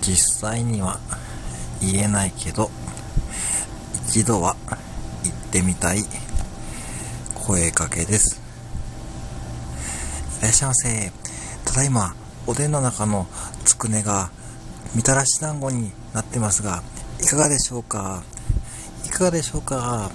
実際には言えないけど、一度は行ってみたい声かけです。いらっしゃいませ。ただいま、おでんの中のつくねがみたらし団子になってますが、いかがでしょうか？いかがでしょうか？